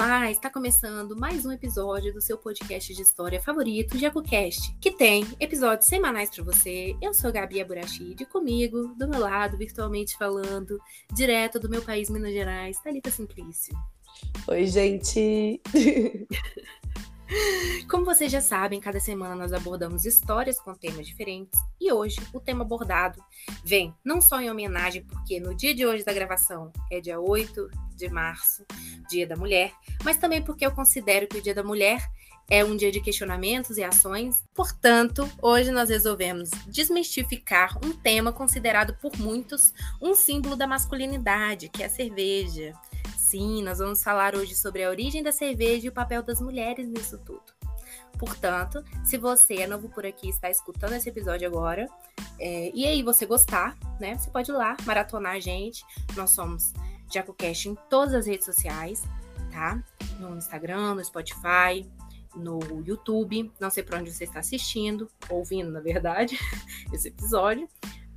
Olá, está começando mais um episódio do seu podcast de história favorito, JacoCast, que tem episódios semanais para você. Eu sou Gabi Aburachid, comigo, do meu lado, virtualmente falando, direto do meu país, Minas Gerais, Thalita Simplício. Oi, gente! Como vocês já sabem, cada semana nós abordamos histórias com temas diferentes e hoje o tema abordado vem não só em homenagem, porque no dia de hoje da gravação é dia 8 de março, Dia da Mulher, mas também porque eu considero que o Dia da Mulher é um dia de questionamentos e ações. Portanto, hoje nós resolvemos desmistificar um tema considerado por muitos um símbolo da masculinidade, que é a cerveja. Sim, nós vamos falar hoje sobre a origem da cerveja e o papel das mulheres nisso tudo. Portanto, se você é novo por aqui e está escutando esse episódio agora, é, e aí você gostar, né? Você pode ir lá maratonar a gente. Nós somos JacoCast em todas as redes sociais, tá? No Instagram, no Spotify, no YouTube. Não sei para onde você está assistindo, ouvindo, na verdade, esse episódio.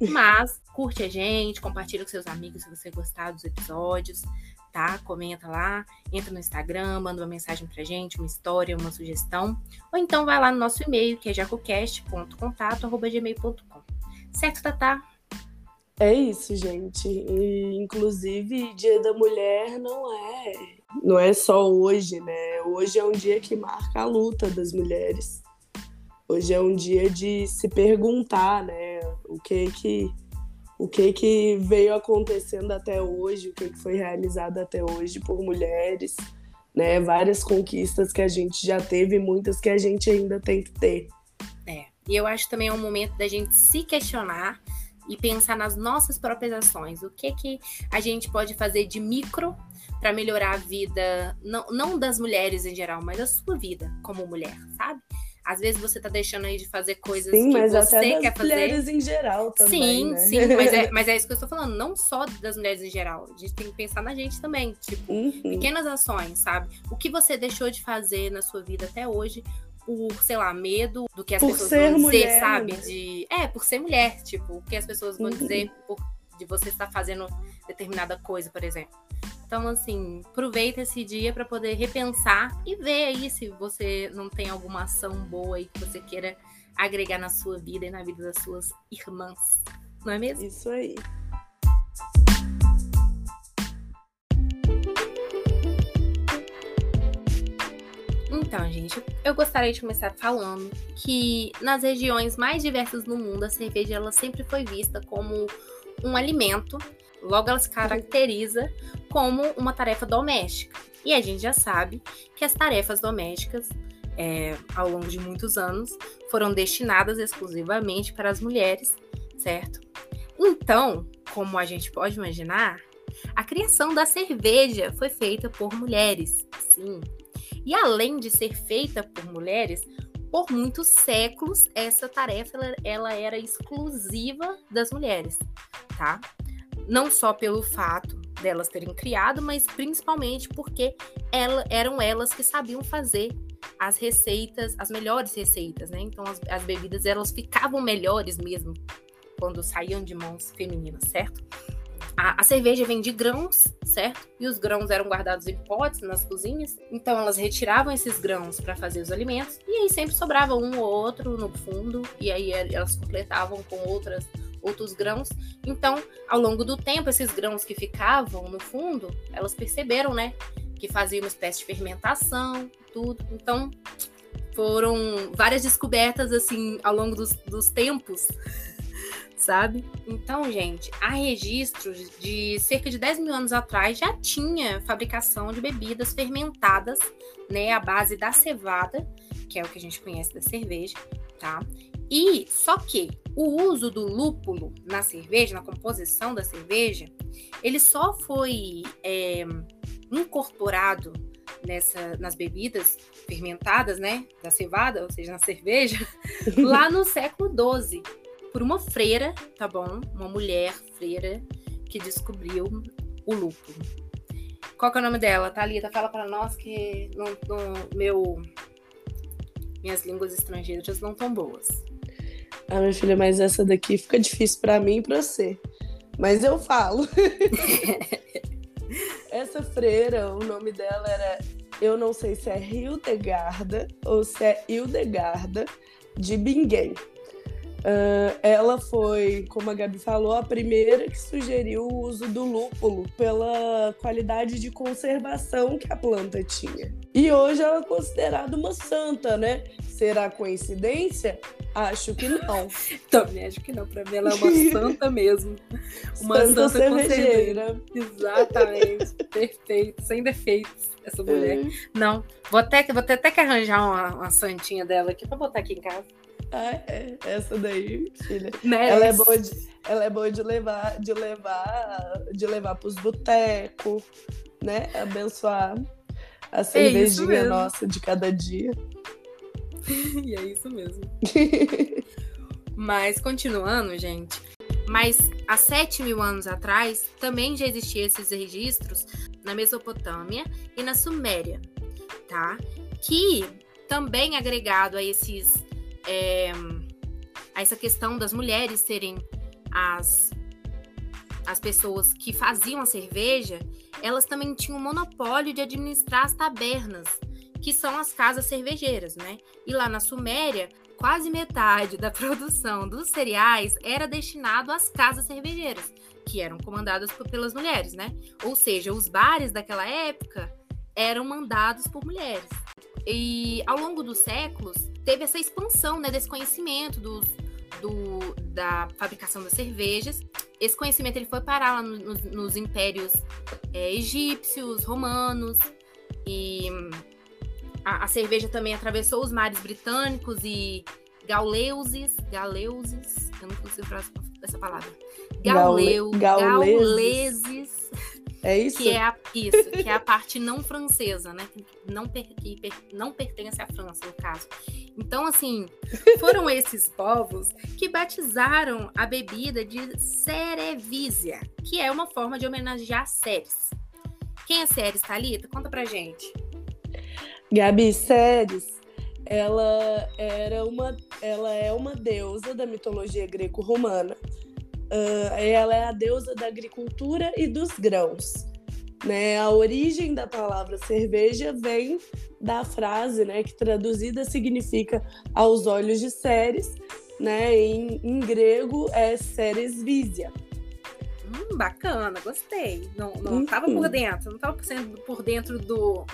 Mas curte a gente, compartilha com seus amigos se você gostar dos episódios tá? Comenta lá, entra no Instagram, manda uma mensagem pra gente, uma história, uma sugestão, ou então vai lá no nosso e-mail, que é jacocast.contato.gmail.com. Certo, Tatá? É isso, gente. E, inclusive, Dia da Mulher não é, não é só hoje, né? Hoje é um dia que marca a luta das mulheres. Hoje é um dia de se perguntar, né? O que que o que que veio acontecendo até hoje, o que que foi realizado até hoje por mulheres, né? Várias conquistas que a gente já teve, muitas que a gente ainda tem que ter. É. E eu acho também é um momento da gente se questionar e pensar nas nossas próprias ações. O que que a gente pode fazer de micro para melhorar a vida, não, não das mulheres em geral, mas a sua vida como mulher, sabe? Às vezes você tá deixando aí de fazer coisas sim, que mas você até quer fazer. mulheres em geral também. Sim, né? sim, mas é, mas é isso que eu estou falando. Não só das mulheres em geral. A gente tem que pensar na gente também. Tipo, Uhum. pequenas ações, sabe? O que você deixou de fazer na sua vida até hoje por, sei lá, medo do que as Por pessoas ser vão dizer, mulher, sabe? né? De, é, por ser mulher, tipo, o que as pessoas vão Uhum. dizer por, de você estar fazendo determinada coisa, por exemplo. Então, assim, aproveita esse dia para poder repensar e ver aí se você não tem alguma ação boa aí que você queira agregar na sua vida e na vida das suas irmãs. Não é mesmo? Isso aí. Então, gente, eu gostaria de começar falando que nas regiões mais diversas do mundo, a cerveja ela sempre foi vista como um alimento, logo ela se caracteriza como uma tarefa doméstica. E a gente já sabe que as tarefas domésticas, é, ao longo de muitos anos, foram destinadas exclusivamente para as mulheres, certo? Então, como a gente pode imaginar, a criação da cerveja foi feita por mulheres, sim. E além de ser feita por mulheres, por muitos séculos essa tarefa ela, ela era exclusiva das mulheres, tá? Não só pelo fato delas terem criado, mas principalmente porque ela, eram elas que sabiam fazer as receitas, as melhores receitas, né? Então as, as bebidas elas ficavam melhores mesmo quando saíam de mãos femininas, certo? A, a, cerveja vem de grãos, certo? E os grãos eram guardados em potes nas cozinhas. Então elas retiravam esses grãos para fazer os alimentos. E aí sempre sobrava um ou outro no fundo. E aí elas completavam com outras, outros grãos. Então, ao longo do tempo, esses grãos que ficavam no fundo, elas perceberam, né? Que faziam uma espécie de fermentação, tudo. Então, foram várias descobertas, assim, ao longo dos, dos tempos sabe? Então, gente, há registros de cerca de 10 mil anos atrás já tinha fabricação de bebidas fermentadas, né, à base da cevada, que é o que a gente conhece da cerveja, tá? E só que o uso do lúpulo na cerveja, na composição da cerveja, ele só foi é, incorporado nessa, nas bebidas fermentadas, né, da cevada, ou seja, na cerveja, lá no século XII por uma freira, tá bom? Uma mulher freira que descobriu o lúpulo. Qual que é o nome dela? Thalita, fala para nós que no, meu minhas línguas estrangeiras não tão boas. Ah, minha filha, mas essa daqui fica difícil para mim e para você. Mas eu falo. essa freira, o nome dela era eu não sei se é Hildegarda ou se é Hildegarda de Bingen. Uh, ela foi, como a Gabi falou, a primeira que sugeriu o uso do lúpulo pela qualidade de conservação que a planta tinha. E hoje ela é considerada uma santa, né? Será coincidência? Acho que não. Também acho que não. Para mim, ela é uma santa mesmo. Uma santa, santa cervejeira. Exatamente. Perfeito. Sem defeitos, essa mulher. É. Não. Vou até, vou ter até que arranjar uma, uma santinha dela aqui para botar aqui em casa. É. Essa daí, filha. Ela é boa de, ela é boa de levar, de levar, de levar pros botecos, né? Abençoar a é cervejinha é nossa de cada dia. e é isso mesmo. Mas continuando, gente. Mas há 7 mil anos atrás, também já existiam esses registros na Mesopotâmia e na Suméria, tá? Que também agregado a esses é, a essa questão das mulheres serem as, as pessoas que faziam a cerveja, elas também tinham o monopólio de administrar as tabernas, que são as casas cervejeiras, né? E lá na Suméria, quase metade da produção dos cereais era destinado às casas cervejeiras, que eram comandadas pelas mulheres, né? Ou seja, os bares daquela época eram mandados por mulheres. E ao longo dos séculos, teve essa expansão né, desse conhecimento dos, do, da fabricação das cervejas. Esse conhecimento ele foi parar lá no, nos impérios é, egípcios, romanos, e a, a, cerveja também atravessou os mares britânicos e gauleuses, galeuses, eu não consigo falar essa palavra, Gauleu, gauleses, gauleses é isso? Que é a, isso, que é a parte não francesa, né? Que não, per, que per, não pertence à França, no caso. Então, assim, foram esses povos que batizaram a bebida de Cerevisia, que é uma forma de homenagear Ceres. Quem é Ceres, Thalita? Conta pra gente. Gabi, Ceres, ela era uma, ela é uma deusa da mitologia greco-romana Uh, ela é a deusa da agricultura e dos grãos. Né? A origem da palavra cerveja vem da frase, né, que traduzida significa aos olhos de Ceres, né? Em, em grego é Ceres Visia. Hum, bacana, gostei. Não, não uhum. tava por dentro, não tava por dentro do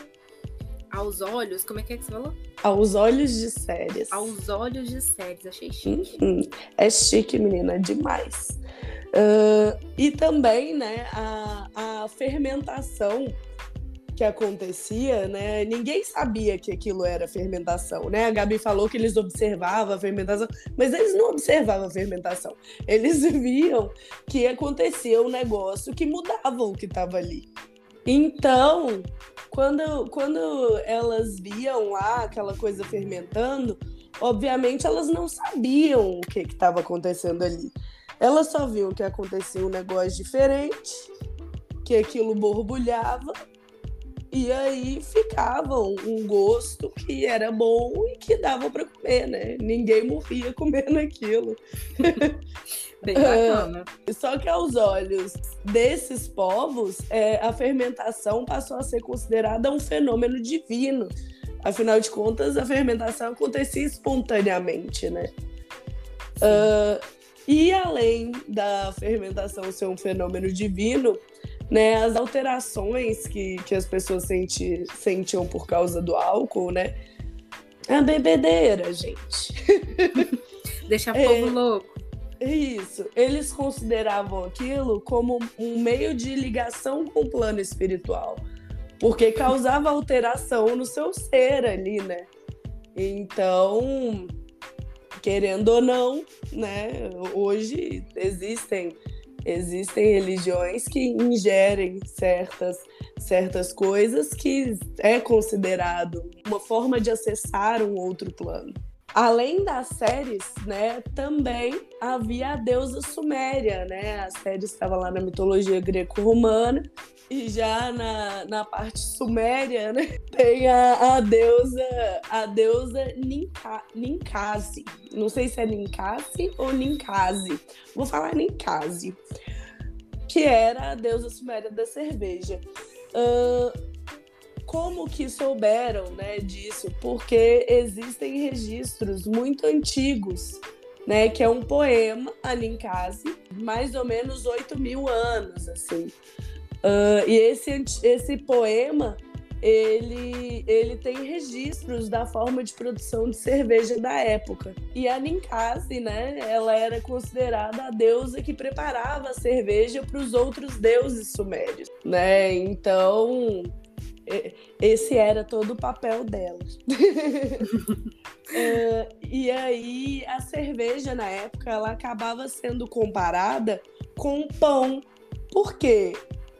aos olhos, como é que é que você falou? Aos olhos de séries. Aos olhos de séries, achei chique. Uhum. É chique, menina, demais. Uh, e também, né, a, a fermentação que acontecia, né? Ninguém sabia que aquilo era fermentação, né? A Gabi falou que eles observavam a fermentação, mas eles não observavam a fermentação. Eles viam que acontecia um negócio que mudava o que estava ali. Então, quando, quando elas viam lá aquela coisa fermentando, obviamente elas não sabiam o que estava acontecendo ali. Elas só viam que acontecia um negócio diferente, que aquilo borbulhava, e aí ficava um gosto que era bom e que dava para comer, né? Ninguém morria comendo aquilo. Bem bacana. Uh, só que aos olhos desses povos, é, a fermentação passou a ser considerada um fenômeno divino. Afinal de contas, a fermentação acontecia espontaneamente, né? Uh, e além da fermentação ser um fenômeno divino, né, as alterações que, que as pessoas senti, sentiam por causa do álcool, né? A bebedeira, gente. Deixa o é, povo louco. Isso. Eles consideravam aquilo como um meio de ligação com o plano espiritual. Porque causava alteração no seu ser ali, né? Então, querendo ou não, né? Hoje existem existem religiões que ingerem certas certas coisas que é considerado uma forma de acessar um outro plano. Além das séries, né, também havia a deusa Suméria, né? A série estava lá na mitologia greco-romana e já na, na parte suméria, né, tem a, a deusa a deusa Ninka, Ninkasi. Não sei se é Ninkasi ou Ninkasi. Vou falar Ninkasi, que era a deusa suméria da cerveja. Uh, como que souberam né, disso? Porque existem registros muito antigos, né? Que é um poema, Aninkasi, mais ou menos 8 mil anos, assim. Uh, e esse, esse poema ele, ele tem registros da forma de produção de cerveja da época. E a Ninkasi, né, ela era considerada a deusa que preparava a cerveja para os outros deuses sumérios, né? Então, esse era todo o papel dela. é, e aí, a cerveja na época, ela acabava sendo comparada com pão. Por quê?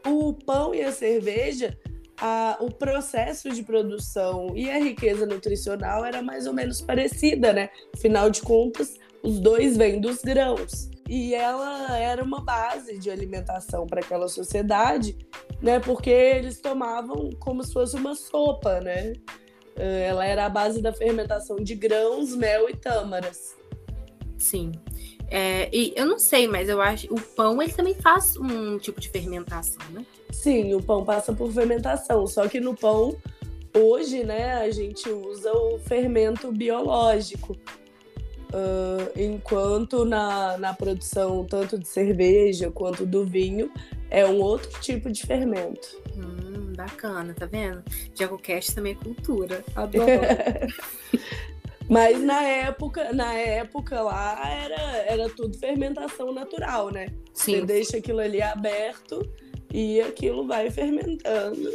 O pão e a cerveja a, o processo de produção e a riqueza nutricional era mais ou menos parecida, né? Afinal de contas, os dois vêm dos grãos. E ela era uma base de alimentação para aquela sociedade, né? Porque eles tomavam como se fosse uma sopa, né? Eh, ela era a base da fermentação de grãos, mel e tâmaras. Sim. É, e eu não sei, mas eu acho o pão ele também faz um tipo de fermentação, né? Sim, o pão passa por fermentação, só que no pão hoje, né, a gente usa o fermento biológico, uh, enquanto na, na produção tanto de cerveja quanto do vinho é um outro tipo de fermento. Hum, bacana, tá vendo? Cast também é cultura, adoro. Mas na época, na época lá era, era tudo fermentação natural, né? Sim. Você deixa aquilo ali aberto e aquilo vai fermentando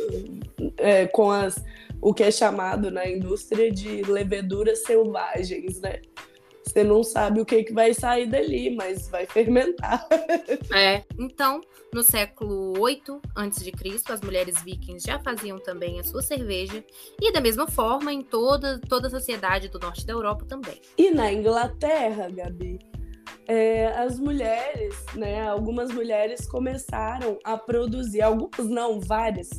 é, com as, o que é chamado na indústria de leveduras selvagens, né? Você não sabe o que, que vai sair dali, mas vai fermentar. É. Então, no século 8 a.C., as mulheres vikings já faziam também a sua cerveja, e da mesma forma em toda, toda a sociedade do norte da Europa também. E na Inglaterra, Gabi, é, as mulheres, né, algumas mulheres começaram a produzir, algumas não, várias,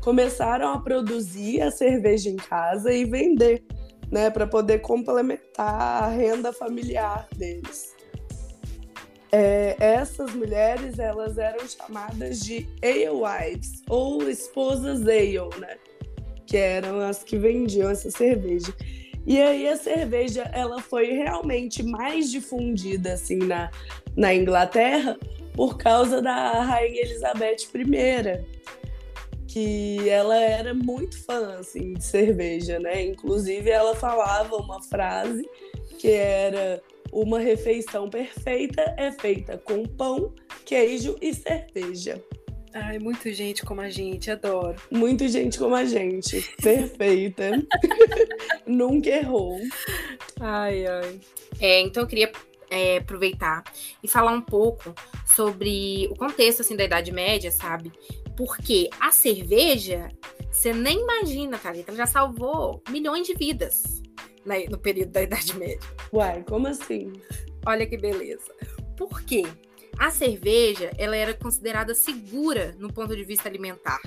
começaram a produzir a cerveja em casa e vender né, para poder complementar a renda familiar deles. É, essas mulheres elas eram chamadas de alewives ou esposas ale, né, que eram as que vendiam essa cerveja. E aí a cerveja ela foi realmente mais difundida assim na, na Inglaterra por causa da rainha Elizabeth I, que ela era muito fã assim, de cerveja, né? Inclusive ela falava uma frase que era uma refeição perfeita é feita com pão, queijo e cerveja. Ai, muito gente como a gente, adoro. Muito gente como a gente, perfeita. Nunca errou. Ai, ai. É, então eu queria é, aproveitar e falar um pouco sobre o contexto assim da Idade Média, sabe? Porque a cerveja, você nem imagina, Thalita, ela já salvou milhões de vidas né, no período da Idade Média. Uai, como assim? Olha que beleza. Por quê? A cerveja, ela era considerada segura no ponto de vista alimentar,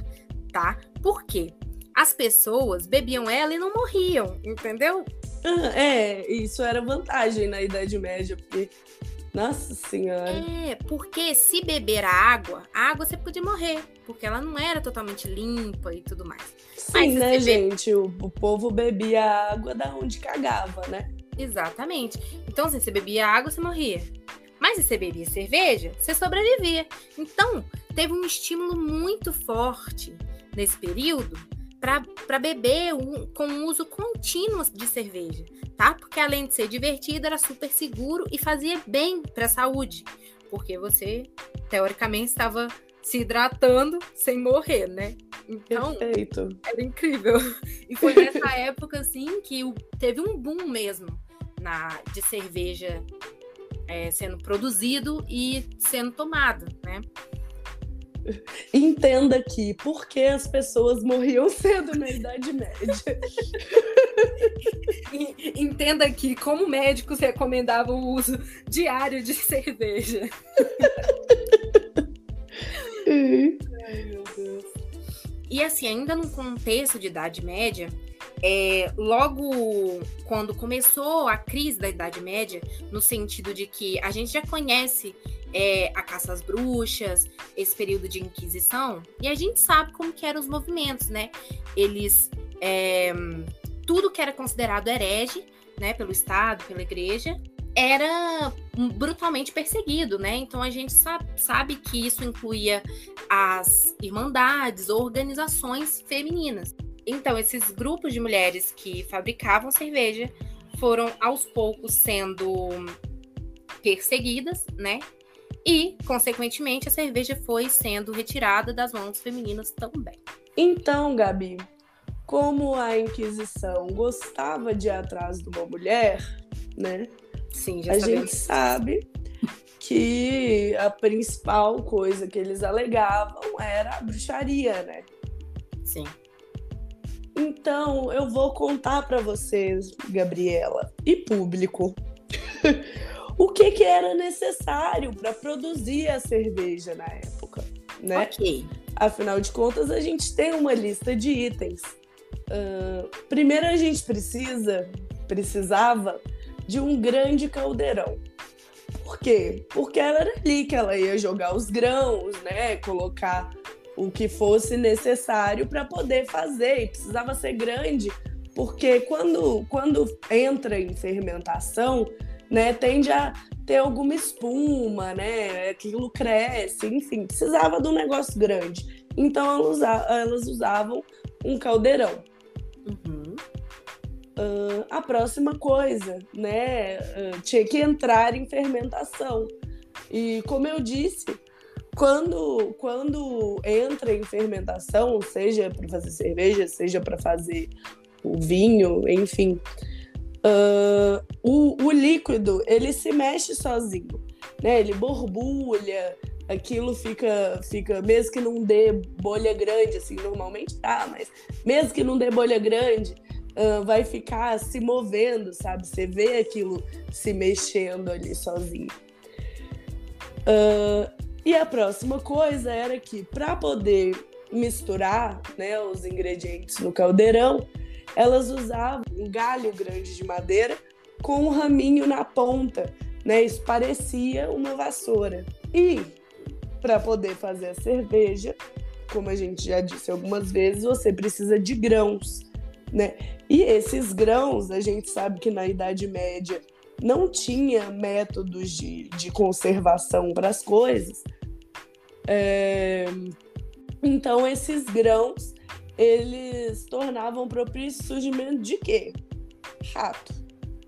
tá? Por quê? As pessoas bebiam ela e não morriam, entendeu? Ah, é, isso era vantagem na Idade Média, porque nossa Senhora. É, porque se beber a água, a água você podia morrer, porque ela não era totalmente limpa e tudo mais. Sim, Mas, né, gente? O, o, povo bebia água da onde cagava, né? Exatamente. Então, assim, você bebia água, você morria. Mas se você bebia cerveja, você sobrevivia. Então, teve um estímulo muito forte nesse período para beber um, com um uso contínuo de cerveja, tá? Porque além de ser divertido, era super seguro e fazia bem para a saúde, porque você teoricamente estava se hidratando sem morrer, né? Então, Perfeito. era incrível. E foi nessa época assim que teve um boom mesmo na de cerveja é, sendo produzido e sendo tomado, né? Entenda aqui por que as pessoas morriam cedo na Idade Média. Entenda aqui como médicos recomendavam o uso diário de cerveja. Ai, meu Deus. E assim, ainda no contexto de Idade Média, é, logo quando começou a crise da Idade Média, no sentido de que a gente já conhece é, a caça às bruxas, esse período de Inquisição, e a gente sabe como que eram os movimentos, né? Eles é, tudo que era considerado herege, né, pelo Estado, pela Igreja, era brutalmente perseguido, né? Então a gente sabe, sabe que isso incluía as irmandades, organizações femininas. Então esses grupos de mulheres que fabricavam cerveja foram aos poucos sendo perseguidas, né? E, consequentemente, a cerveja foi sendo retirada das mãos femininas também. Então, Gabi, como a Inquisição gostava de ir atrás de uma mulher, né? Sim, já a sabemos. gente sabe que a principal coisa que eles alegavam era a bruxaria, né? Sim. Então, eu vou contar para vocês, Gabriela e público, o que, que era necessário para produzir a cerveja na época, né? Ok. Afinal de contas, a gente tem uma lista de itens. Uh, primeiro, a gente precisa, precisava de um grande caldeirão. Por quê? Porque era ali que ela ia jogar os grãos, né? Colocar o que fosse necessário para poder fazer. E precisava ser grande, porque quando, quando entra em fermentação, né, tende a ter alguma espuma, né? Aquilo cresce, enfim, precisava de um negócio grande. Então elas usavam um caldeirão. Uhum. Uh, a próxima coisa, né? Uh, tinha que entrar em fermentação. E como eu disse, quando, quando entra em fermentação, seja para fazer cerveja, seja para fazer o vinho, enfim, uh, o, o líquido ele se mexe sozinho, né? Ele borbulha, aquilo fica, fica, mesmo que não dê bolha grande, assim, normalmente tá, mas mesmo que não dê bolha grande, vai ficar se movendo, sabe? Você vê aquilo se mexendo ali sozinho. Uh, e a próxima coisa era que, para poder misturar né, os ingredientes no caldeirão, elas usavam um galho grande de madeira com um raminho na ponta. Né? Isso parecia uma vassoura. E para poder fazer a cerveja, como a gente já disse algumas vezes, você precisa de grãos. Né? E esses grãos, a gente sabe que na Idade Média não tinha métodos de, de conservação para as coisas. É... Então, esses grãos, eles tornavam propício surgimento de quê? Rato.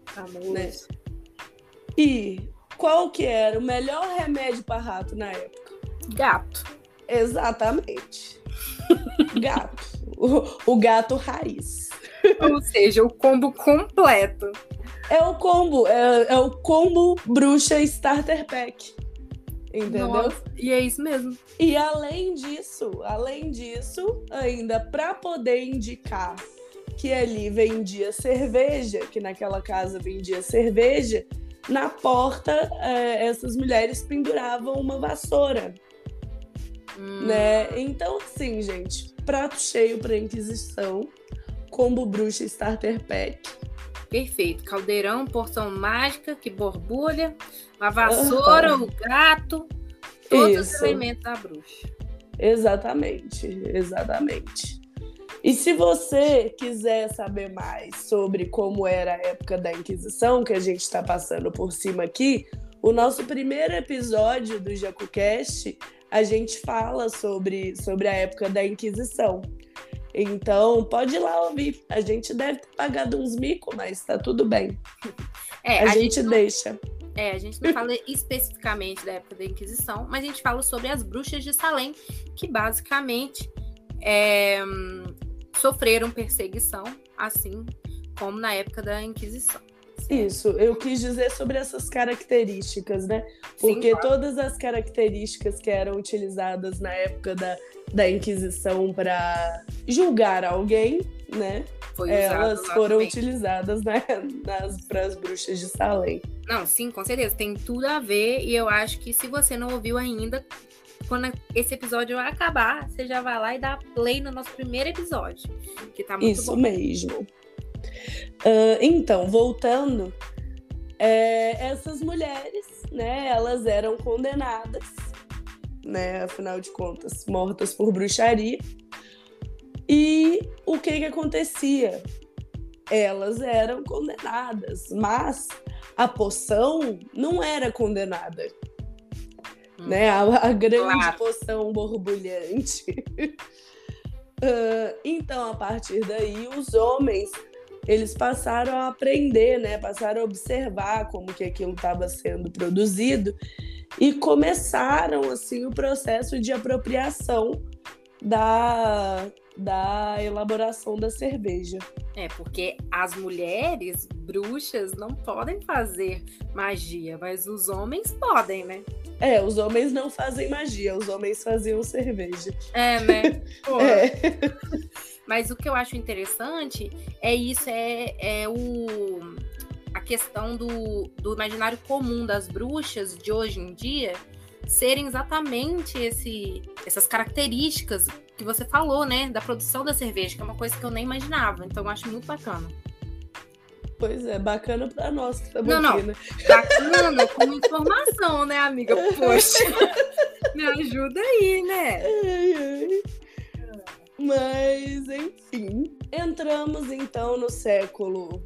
Famoso. Né? E qual que era o melhor remédio para rato na época? Gato. Exatamente. gato. O, o gato raiz. Ou seja, o combo completo. É o combo, é, é o combo bruxa starter pack. Entendeu? Nossa, e é isso mesmo. E além disso, além disso, ainda para poder indicar que ali vendia cerveja, que naquela casa vendia cerveja, na porta é, essas mulheres penduravam uma vassoura. Hum. Né? Então, assim, gente, prato cheio para Inquisição, combo bruxa starter pack. Perfeito. Caldeirão, porção mágica que borbulha, a vassoura, uhum. o gato, todos Isso. os elementos da bruxa. Exatamente, exatamente. E se você quiser saber mais sobre como era a época da Inquisição, que a gente está passando por cima aqui, o nosso primeiro episódio do JacuCast, a gente fala sobre, sobre a época da Inquisição. Então, pode ir lá ouvir. A gente deve ter pagado uns micos, mas tá tudo bem. É, a, a, gente, gente não, deixa. É, a gente não fala especificamente da época da Inquisição, mas a gente fala sobre as bruxas de Salem, que basicamente é, sofreram perseguição, assim como na época da Inquisição. Isso, eu quis dizer sobre essas características, né? Porque Sim, claro. todas as características que eram utilizadas na época da, da Inquisição para julgar alguém, né? Elas foram utilizadas né, nas para as bruxas de Salem. Não, sim, com certeza, tem tudo a ver e eu acho que se você não ouviu ainda, quando esse episódio acabar, você já vai lá e dá play no nosso primeiro episódio, que tá muito Isso bom. mesmo. Uh, então, voltando, é, essas mulheres né, elas eram condenadas, né, afinal de contas, mortas por bruxaria. E o que que acontecia? Elas eram condenadas, mas a poção não era condenada. Hum. Né? A, a grande claro. poção borbulhante. uh, então, a partir daí, os homens eles passaram a aprender, né? Passaram a observar como que aquilo estava sendo produzido e começaram assim o processo de apropriação da, da elaboração da cerveja. É, porque as mulheres bruxas não podem fazer magia, mas os homens podem, né? É, os homens não fazem magia, os homens faziam cerveja. É, né? É. Mas o que eu acho interessante é isso, é, é o, a questão do, do imaginário comum das bruxas de hoje em dia serem exatamente esse, essas características que você falou, né? Da produção da cerveja, que é uma coisa que eu nem imaginava. Então eu acho muito bacana. Pois é, bacana pra nós que estamos não, aqui, não. né? Bacana como informação, né, amiga? Poxa, me ajuda aí, né? Ai, ai. Mas, enfim, entramos então no século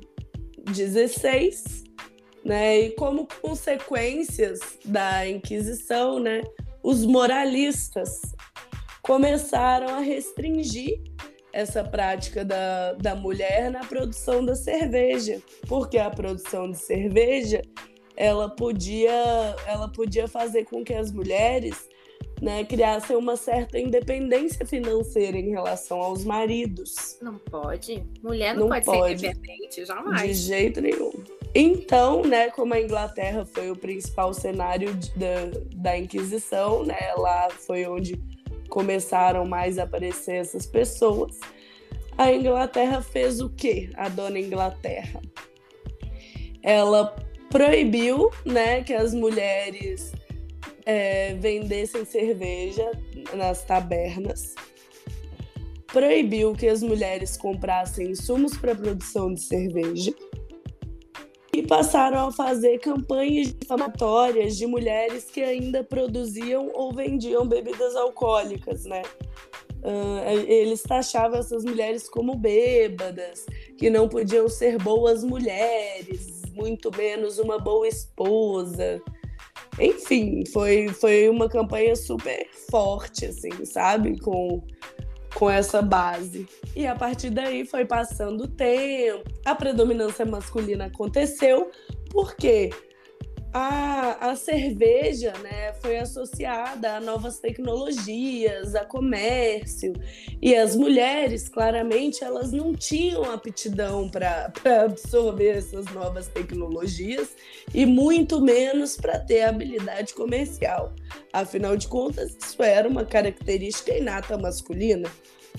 XVI, né? E como consequências da Inquisição, né? Os moralistas começaram a restringir essa prática da, da mulher na produção da cerveja, porque a produção de cerveja ela podia, ela podia fazer com que as mulheres né, criassem uma certa independência financeira em relação aos maridos. Não pode. Mulher não, não pode, pode, ser independente, jamais. De jeito nenhum. Então, né, como a Inglaterra foi o principal cenário da, da Inquisição, né, lá foi onde começaram mais a aparecer essas pessoas, a Inglaterra fez o quê? A dona Inglaterra. Ela proibiu, né, que as mulheres é, vendessem cerveja nas tabernas, proibiu que as mulheres comprassem insumos para produção de cerveja e passaram a fazer campanhas difamatórias de mulheres que ainda produziam ou vendiam bebidas alcoólicas, né? Uh, eles taxavam essas mulheres como bêbadas, que não podiam ser boas mulheres, muito menos uma boa esposa. Enfim, foi, foi uma campanha super forte, assim, sabe? Com, com essa base. E a partir daí foi passando o tempo, a predominância masculina aconteceu, porque a, a cerveja né, foi associada a novas tecnologias, a comércio, e as mulheres, claramente, elas não tinham aptidão para absorver essas novas tecnologias e muito menos para ter habilidade comercial. Afinal de contas, isso era uma característica inata masculina.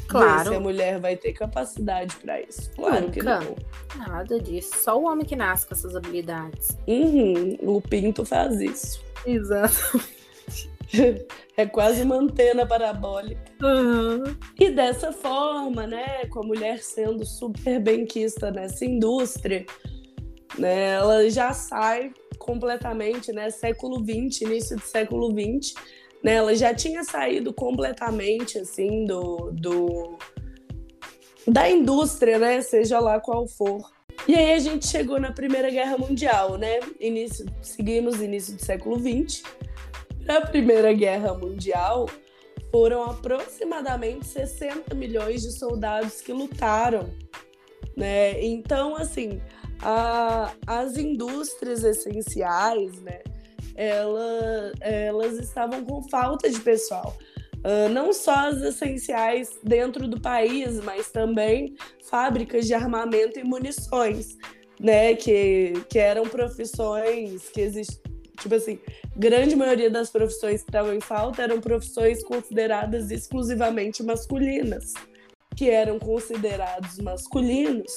Claro. se a mulher vai ter capacidade para isso. Claro Nunca. que não. Nada disso. Só o homem que nasce com essas habilidades. Uhum. O Pinto faz isso. Exato. é quase uma antena parabólica. Uhum. E dessa forma, né, com a mulher sendo super benquista nessa indústria, né, ela já sai completamente, né, século XX, início do século XX, né? Ela já tinha saído completamente assim do, do da indústria, né? Seja lá qual for. E aí a gente chegou na Primeira Guerra Mundial, né? Início, seguimos início do século XX. Na Primeira Guerra Mundial, foram aproximadamente 60 milhões de soldados que lutaram, né? Então, assim, a, as indústrias essenciais, né? Ela, elas estavam com falta de pessoal. Uh, não só as essenciais dentro do país, mas também fábricas de armamento e munições, né? Que, que eram profissões que existiam. Tipo assim, grande maioria das profissões que estavam em falta eram profissões consideradas exclusivamente masculinas, que eram considerados masculinos.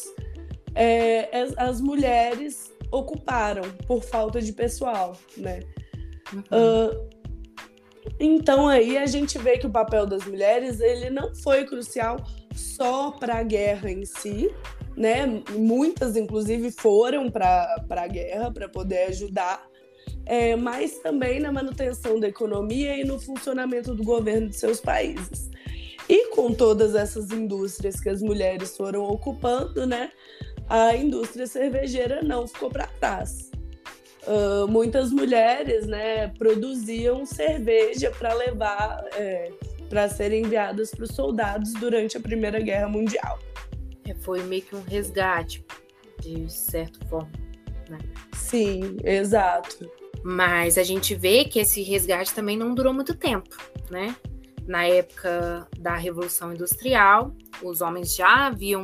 É, as, as mulheres ocuparam por falta de pessoal, né? Uhum. Uh, então aí a gente vê que o papel das mulheres ele não foi crucial só para a guerra em si, né? Muitas inclusive foram para a guerra para poder ajudar, é, mas também na manutenção da economia e no funcionamento do governo de seus países. E com todas essas indústrias que as mulheres foram ocupando, né, a indústria cervejeira não ficou para trás. Uh, muitas mulheres né, produziam cerveja para levar, é, para serem enviadas para os soldados durante a Primeira Guerra Mundial. É, foi meio que um resgate, de certa forma. Né? Sim, exato. Mas a gente vê que esse resgate também não durou muito tempo, né? Na época da Revolução Industrial, os homens já haviam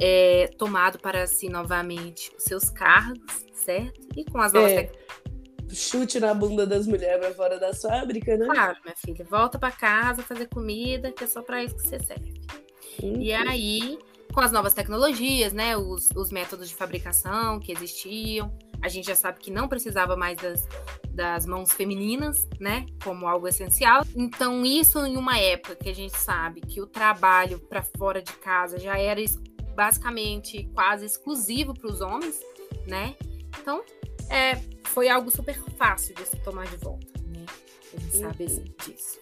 é, tomado para si novamente os seus cargos, certo? E com as novas é. Chute na bunda das mulheres para fora da fábrica, né? Claro, minha filha. Volta para casa fazer comida, que é só para isso que você serve. Uhum. E aí, com as novas tecnologias, né? Os, os métodos de fabricação que existiam, a gente já sabe que não precisava mais das, das mãos femininas, né, como algo essencial. Então, isso em uma época que a gente sabe que o trabalho para fora de casa já era basicamente quase exclusivo para os homens, né? Então, é, foi algo super fácil de se tomar de volta, né? A gente sabe uhum. disso.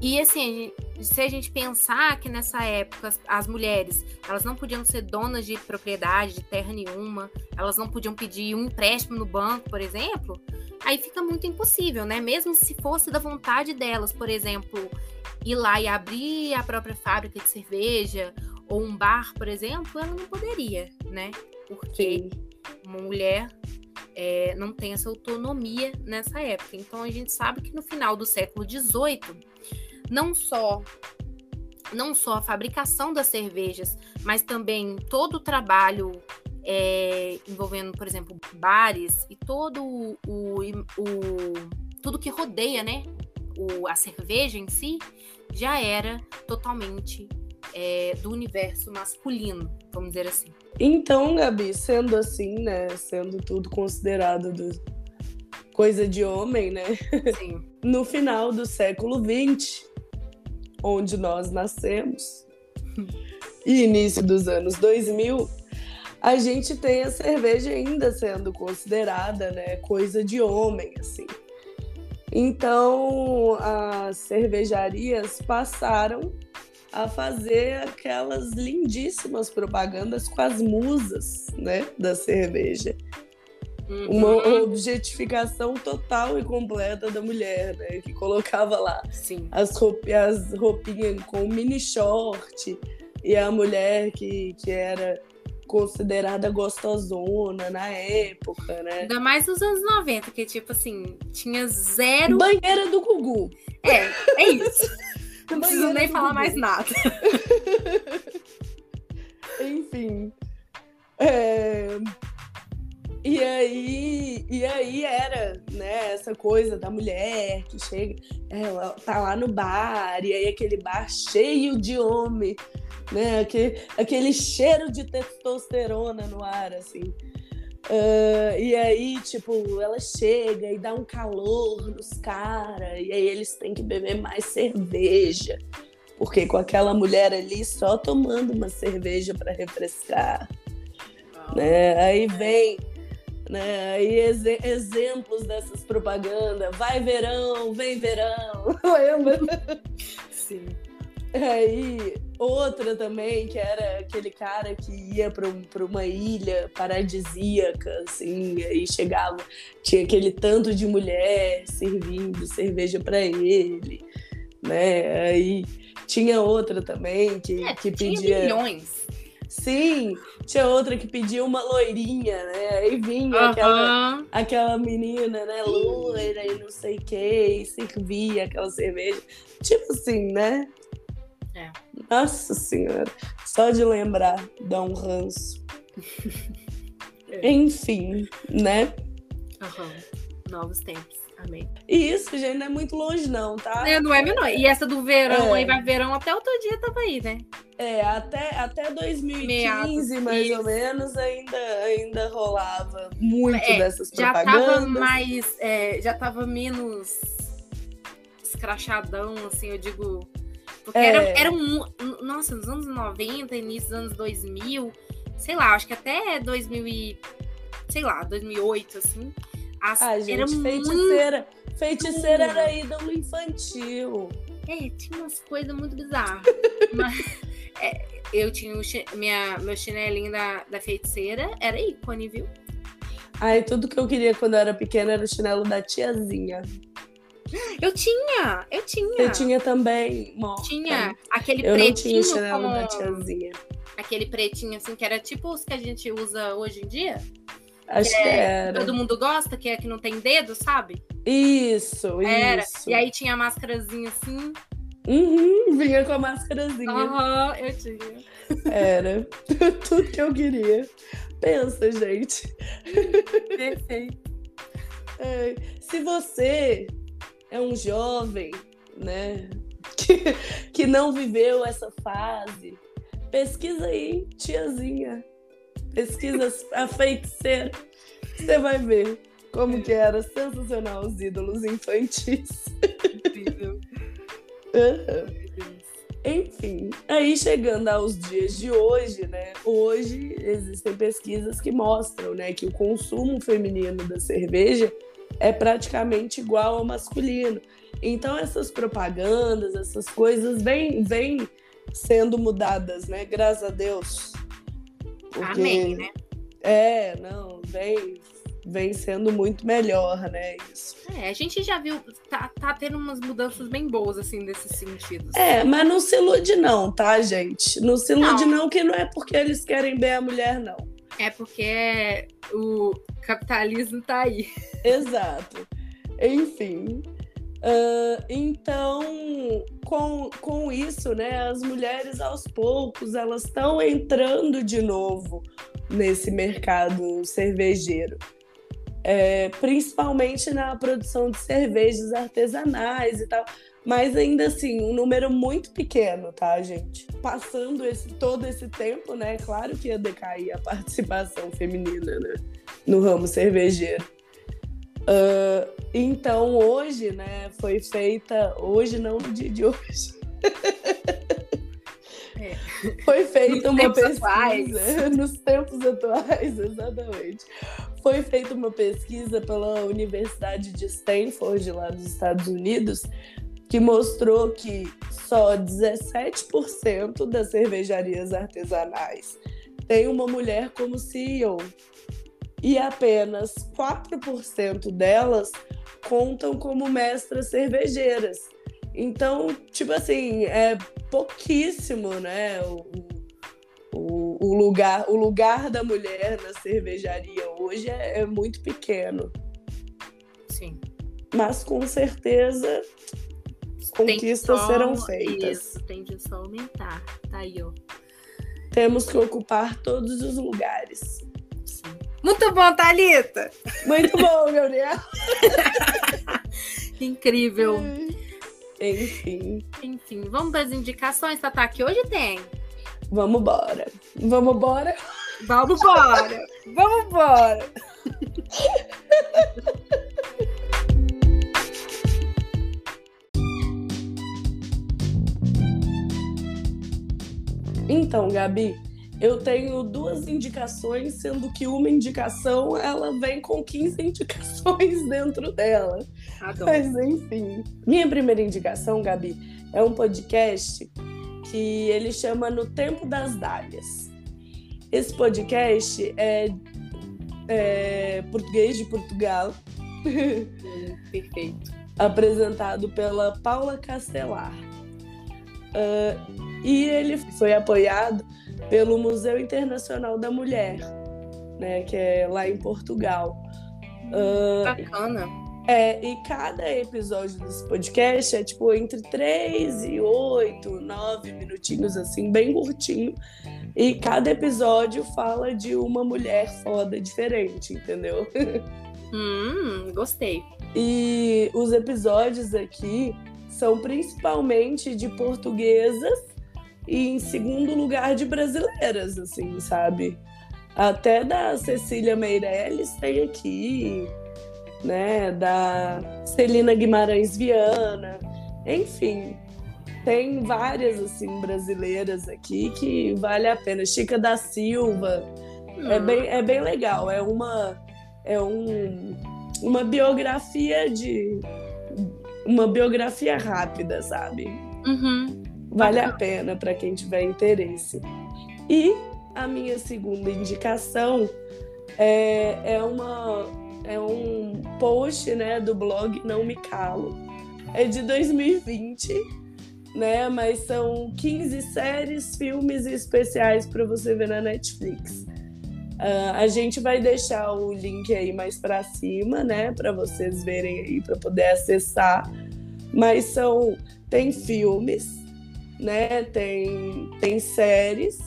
E assim, se a gente pensar que nessa época as mulheres elas não podiam ser donas de propriedade, de terra nenhuma, elas não podiam pedir um empréstimo no banco, por exemplo, aí fica muito impossível, né? Mesmo se fosse da vontade delas, por exemplo, ir lá e abrir a própria fábrica de cerveja ou um bar, por exemplo, ela não poderia, né? Porque Sim. uma mulher é, não tem essa autonomia nessa época. Então a gente sabe que no final do século XVIII não só não só a fabricação das cervejas, mas também todo o trabalho é, envolvendo, por exemplo, bares e todo o, o, o tudo que rodeia, né, o, a cerveja em si, já era totalmente é, do universo masculino, vamos dizer assim. Então, Gabi, sendo assim, né, sendo tudo considerado do, coisa de homem, né? Sim. no final do século XX, onde nós nascemos, e início dos anos 2000, a gente tem a cerveja ainda sendo considerada, né, coisa de homem, assim. Então, as cervejarias passaram a fazer aquelas lindíssimas propagandas com as musas, né, da cerveja. Uhum. Uma objetificação total e completa da mulher, né? Que colocava lá Sim. as, roup as roupinhas com mini short e a mulher que, que era considerada gostosona na época, né? Ainda mais nos anos 90, que tipo assim, tinha zero. Banheira do Gugu. É, é isso. Não preciso nem falar mais nada. Enfim. É... E aí, e aí era, né, essa coisa da mulher que chega, ela tá lá no bar, e aí aquele bar cheio de homem, né, aquele, aquele cheiro de testosterona no ar, assim. Uh, e aí, tipo, ela chega e dá um calor nos caras, e aí eles têm que beber mais cerveja, porque com aquela mulher ali só tomando uma cerveja para refrescar. Né? Aí vem né? Aí ex exemplos dessas propagandas, vai verão, vem verão, lembra? Sim. Aí outra também, que era aquele cara que ia para uma ilha paradisíaca, assim, aí chegava, tinha aquele tanto de mulher servindo cerveja para ele, né? Aí tinha outra também que, é, que tinha pedia. Milhões. Sim, tinha outra que pedia uma loirinha, né? Aí vinha uhum. aquela, aquela menina, né, loira e não sei o que, e servia aquela cerveja. Tipo assim, né? É. Nossa Senhora, só de lembrar dá um ranço. é. Enfim, né? Uhum. Novos tempos. Amém. E isso, gente, não é muito longe, não, tá? É, não é menor. E essa do verão é. aí vai verão até outro dia tava aí, né? É, até, até 2015, Meados, mais isso. ou menos, ainda, ainda rolava muito é, dessas propagandas. Já tava mais. É, já tava menos escrachadão, assim, eu digo. Porque é. era, era um. Nossa, nos anos 90, início dos anos 2000, sei lá, acho que até 2000 e. Sei lá, 2008, assim As, Ah, gente, era feiticeira. Feiticeira Muito. era ídolo infantil. É, tinha umas coisas muito bizarras. Mas, é, eu tinha o minha, meu chinelinho da, da feiticeira, era ícone, viu? Ai, tudo que eu queria quando eu era pequena era o chinelo da tiazinha. Eu tinha, eu tinha. Eu tinha também, morta. Tinha aquele Eu não tinha pretinho chinelo com... da tiazinha. Aquele pretinho, assim, que era tipo os que a gente usa hoje em dia. Acho que era. Todo mundo gosta, que é que não tem dedo, sabe? Isso, Era. isso. E aí tinha a máscarazinha assim. Uhum, vinha com a máscarazinha. Aham, eu tinha. Era. Tudo que eu queria. Pensa, gente. Perfeito. É, se você é um jovem, né, que, que não viveu essa fase, pesquisa aí, tiazinha. Pesquisa a feiticeira. Você vai ver como que era sensacional os ídolos infantis. Incrível. Enfim, aí chegando aos dias de hoje, né? Hoje existem pesquisas que mostram, né, que o consumo feminino da cerveja é praticamente igual ao masculino. Então essas propagandas, essas coisas vêm vêm sendo mudadas, né? Graças a Deus. Porque- Amém, né? É, não, vem vem sendo muito melhor, né? Isso. É, a gente já viu, tá, tá tendo umas mudanças bem boas, assim, desses sentidos. É, mas não se ilude não, tá, gente? Não se ilude Não. não, que não é porque eles querem bem a mulher, não. É porque o capitalismo tá aí. Exato. Enfim. ah, então, com, com isso, né, as mulheres aos poucos elas estão entrando de novo nesse mercado cervejeiro. É, principalmente na produção de cervejas artesanais e tal. Mas ainda assim, um número muito pequeno, tá, gente? Passando esse, todo esse tempo, né? Claro que ia decair a participação feminina né, no ramo cervejeiro. Ah, então, hoje, né, foi feita. Hoje, não no dia de hoje. É. Foi feita uma pesquisa atuais. nos tempos atuais, exatamente. Foi feita uma pesquisa pela Universidade de Stanford, lá dos Estados Unidos, que mostrou que só 17% das cervejarias artesanais tem uma mulher como CEO. E apenas 4% delas contam como mestras cervejeiras. Então, tipo assim, é pouquíssimo, né? O, o, o lugar, o lugar da mulher na cervejaria hoje é, é muito pequeno. Sim. Mas com certeza conquistas só- serão feitas. Isso, tem de só aumentar. Tá aí, ó. Temos que ocupar todos os lugares. Sim. Muito bom, Thalita! Muito bom, Gabriel. Incrível. Enfim, Enfim, vamos para as indicações, Tatá, que hoje tem. vamos embora. Vamos embora. Vamos embora! Vamos embora! Então, Gabi, eu tenho duas indicações, sendo que uma indicação ela vem com 15 indicações dentro dela. Adoro. Mas enfim. Minha primeira indicação, Gabi, é um podcast que ele chama No Tempo das Dálias. Esse podcast é, é português de Portugal, Perfeito. apresentado pela Paula Castelar. Ah, e ele foi apoiado pelo Museu Internacional da Mulher, né, que é lá em Portugal. Ah, Bacana. é, e cada episódio desse podcast é tipo entre 3 e 8, 9 minutinhos, assim, bem curtinho. E cada episódio fala de uma mulher foda diferente, entendeu? Hum, gostei. E os episódios aqui são principalmente de portuguesas e, em segundo lugar, de brasileiras, assim, sabe? Até da Cecília Meirelles tem aqui, né? Da Celina Guimarães Viana, enfim. Tem várias, assim, brasileiras aqui que vale a pena. Chica da Silva, é Hum, bem, é bem legal. É uma. É um. uma biografia de. Uma biografia rápida, sabe? Uhum. Vale a pena para quem tiver interesse. E a minha segunda indicação é, é, uma, é um post né, do blog Não Me Calo. É de 2020, né? Mas são 15 séries, filmes e especiais para você ver na Netflix. Uh, a gente vai deixar o link aí mais para cima, né, para vocês verem aí, para poder acessar. Mas são tem filmes, né, tem tem séries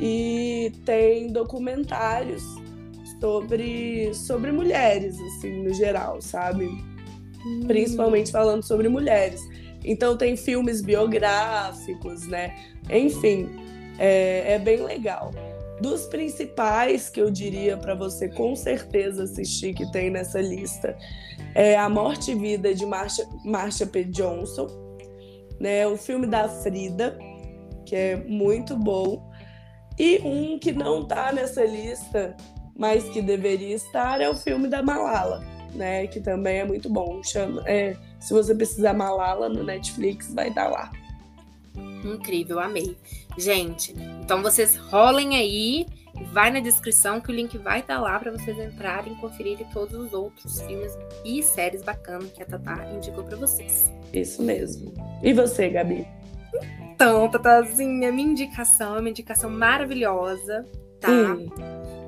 e tem documentários sobre sobre mulheres assim no geral, sabe? Hum. Principalmente falando sobre mulheres. Então tem filmes biográficos, né? Enfim, é, é bem legal. Dos principais que eu diria para você com certeza assistir que tem nessa lista é A Morte e Vida de Marsha, P. Johnson, né? O filme da Frida, que é muito bom. E um que não tá nessa lista, mas que deveria estar, é o filme da Malala, né? Que também é muito bom. Chama, é, se você precisar Malala no Netflix, vai estar tá lá. Incrível, amei. Gente, então vocês rolem aí, vai na descrição que o link vai estar tá lá para vocês entrarem e conferirem todos os outros filmes e séries bacanas que a Tatá indicou para vocês. Isso mesmo. E você, Gabi? Então, Tatazinha, minha indicação é uma indicação maravilhosa, tá? Hum.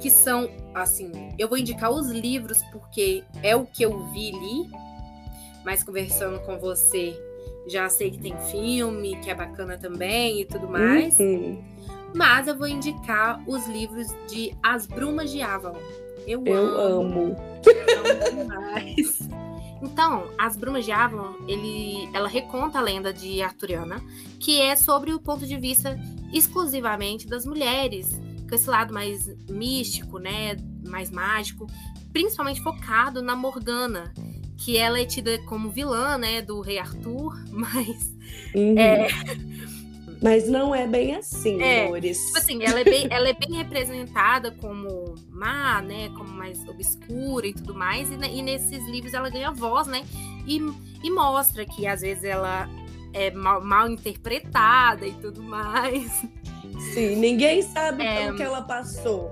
Que são, assim, eu vou indicar os livros porque é o que eu vi ali, mas conversando com você, já sei que tem filme, que é bacana também e tudo mais. Uhum. Mas eu vou indicar os livros de As Brumas de Avalon. Eu, eu amo. amo. amo demais. Então, As Brumas de Avalon, ele, ela reconta a lenda de Arturiana, que é sobre o ponto de vista exclusivamente das mulheres, com esse lado mais místico, né, mais mágico, principalmente focado na Morgana, que ela é tida como vilã, né, do rei Arthur, mas uhum. é... Mas não é bem assim, é, amores. Tipo assim, ela é, bem, ela é bem representada como má, né? Como mais obscura e tudo mais. E, e nesses livros ela ganha voz, né? E, e mostra que às vezes ela é mal, mal interpretada e tudo mais. Sim, ninguém sabe é, o que ela passou.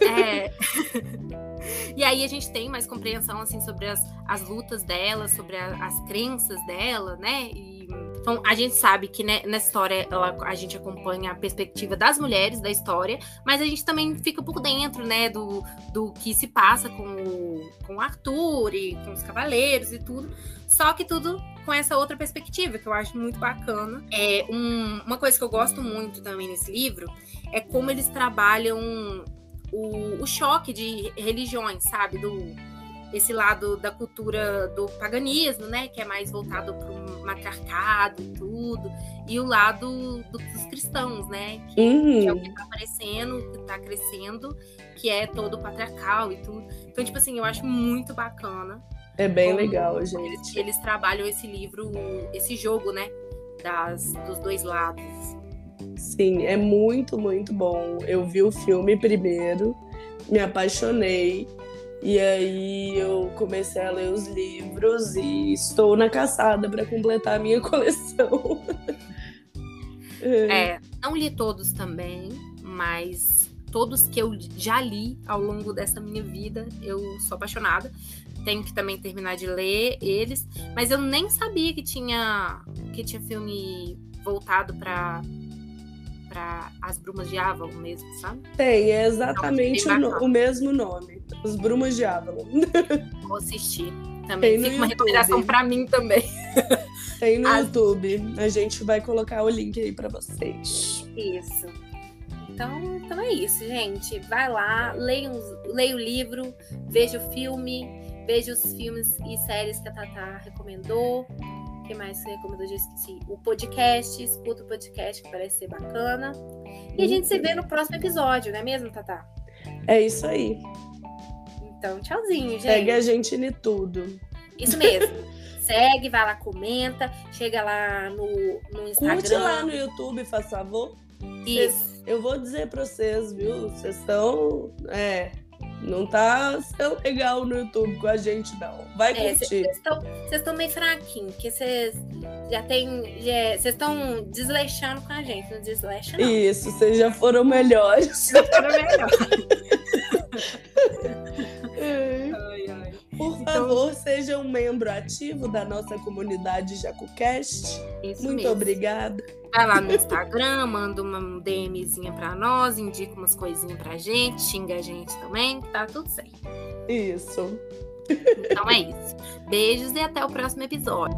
É. e aí a gente tem mais compreensão assim sobre as, as lutas dela, sobre a, as crenças dela, né? E, então a gente sabe que né, nessa história ela, a gente acompanha a perspectiva das mulheres da história, mas a gente também fica por dentro, né, do, do que se passa com o, com o Arthur e com os cavaleiros e tudo. Só que tudo com essa outra perspectiva, que eu acho muito bacana. É um, uma coisa que eu gosto muito também nesse livro é como eles trabalham o, o choque de religiões, sabe? Do, esse lado da cultura do paganismo, né, que é mais voltado para o matriarcado e tudo, e o lado do, dos cristãos, né, que, uhum. que é o que está aparecendo, que está crescendo, que é todo patriarcal e tudo. Então, tipo assim, eu acho muito bacana. É bem legal, gente. Eles, eles, trabalham esse livro, esse jogo, né, das, dos dois lados. Sim, é muito, muito bom. Eu vi o filme primeiro, me apaixonei. E aí eu comecei a ler os livros e estou na caçada para completar a minha coleção. é, não li todos também, mas todos que eu já li ao longo dessa minha vida, eu sou apaixonada. Tenho que também terminar de ler eles, mas eu nem sabia que tinha que tinha filme voltado para para As Brumas de Avalon mesmo, sabe? Tem, é exatamente então, o, o, mesmo nome. As Brumas de Avalon. Vou assistir. Também Tem fica uma recomendação para mim também. Tem no As... YouTube. A gente vai colocar o link aí para vocês. Isso. Então, então é isso, gente. Vai lá, leia, leia o livro, veja o filme, veja os filmes e séries que a Tata recomendou que mais recomendou? Já esqueci. O podcast, escuta o podcast que parece ser bacana. E a gente se vê no próximo episódio, não é mesmo, Tatá? É isso aí. Então, tchauzinho, gente. Segue a gente em tudo. Isso mesmo. Segue, vai lá, comenta, chega lá no, no Instagram. Curte lá no YouTube, faz favor. Isso. eu vou dizer pra vocês, viu? Vocês estão. É. Não tá sendo legal no YouTube com a gente, não. Vai é, curtir. Vocês estão meio fraquinhos, porque vocês já tem. Vocês estão desleixando com a gente, não desleixa, não. Isso, vocês já foram melhores. Já foram melhores. Por então, favor, seja um membro ativo da nossa comunidade JacuCast. Isso Muito mesmo. obrigada. Vai lá no Instagram, manda uma DMzinha pra nós, indica umas coisinhas pra gente, xinga a gente também, tá tudo certo. Isso. Então é isso. Beijos e até o próximo episódio.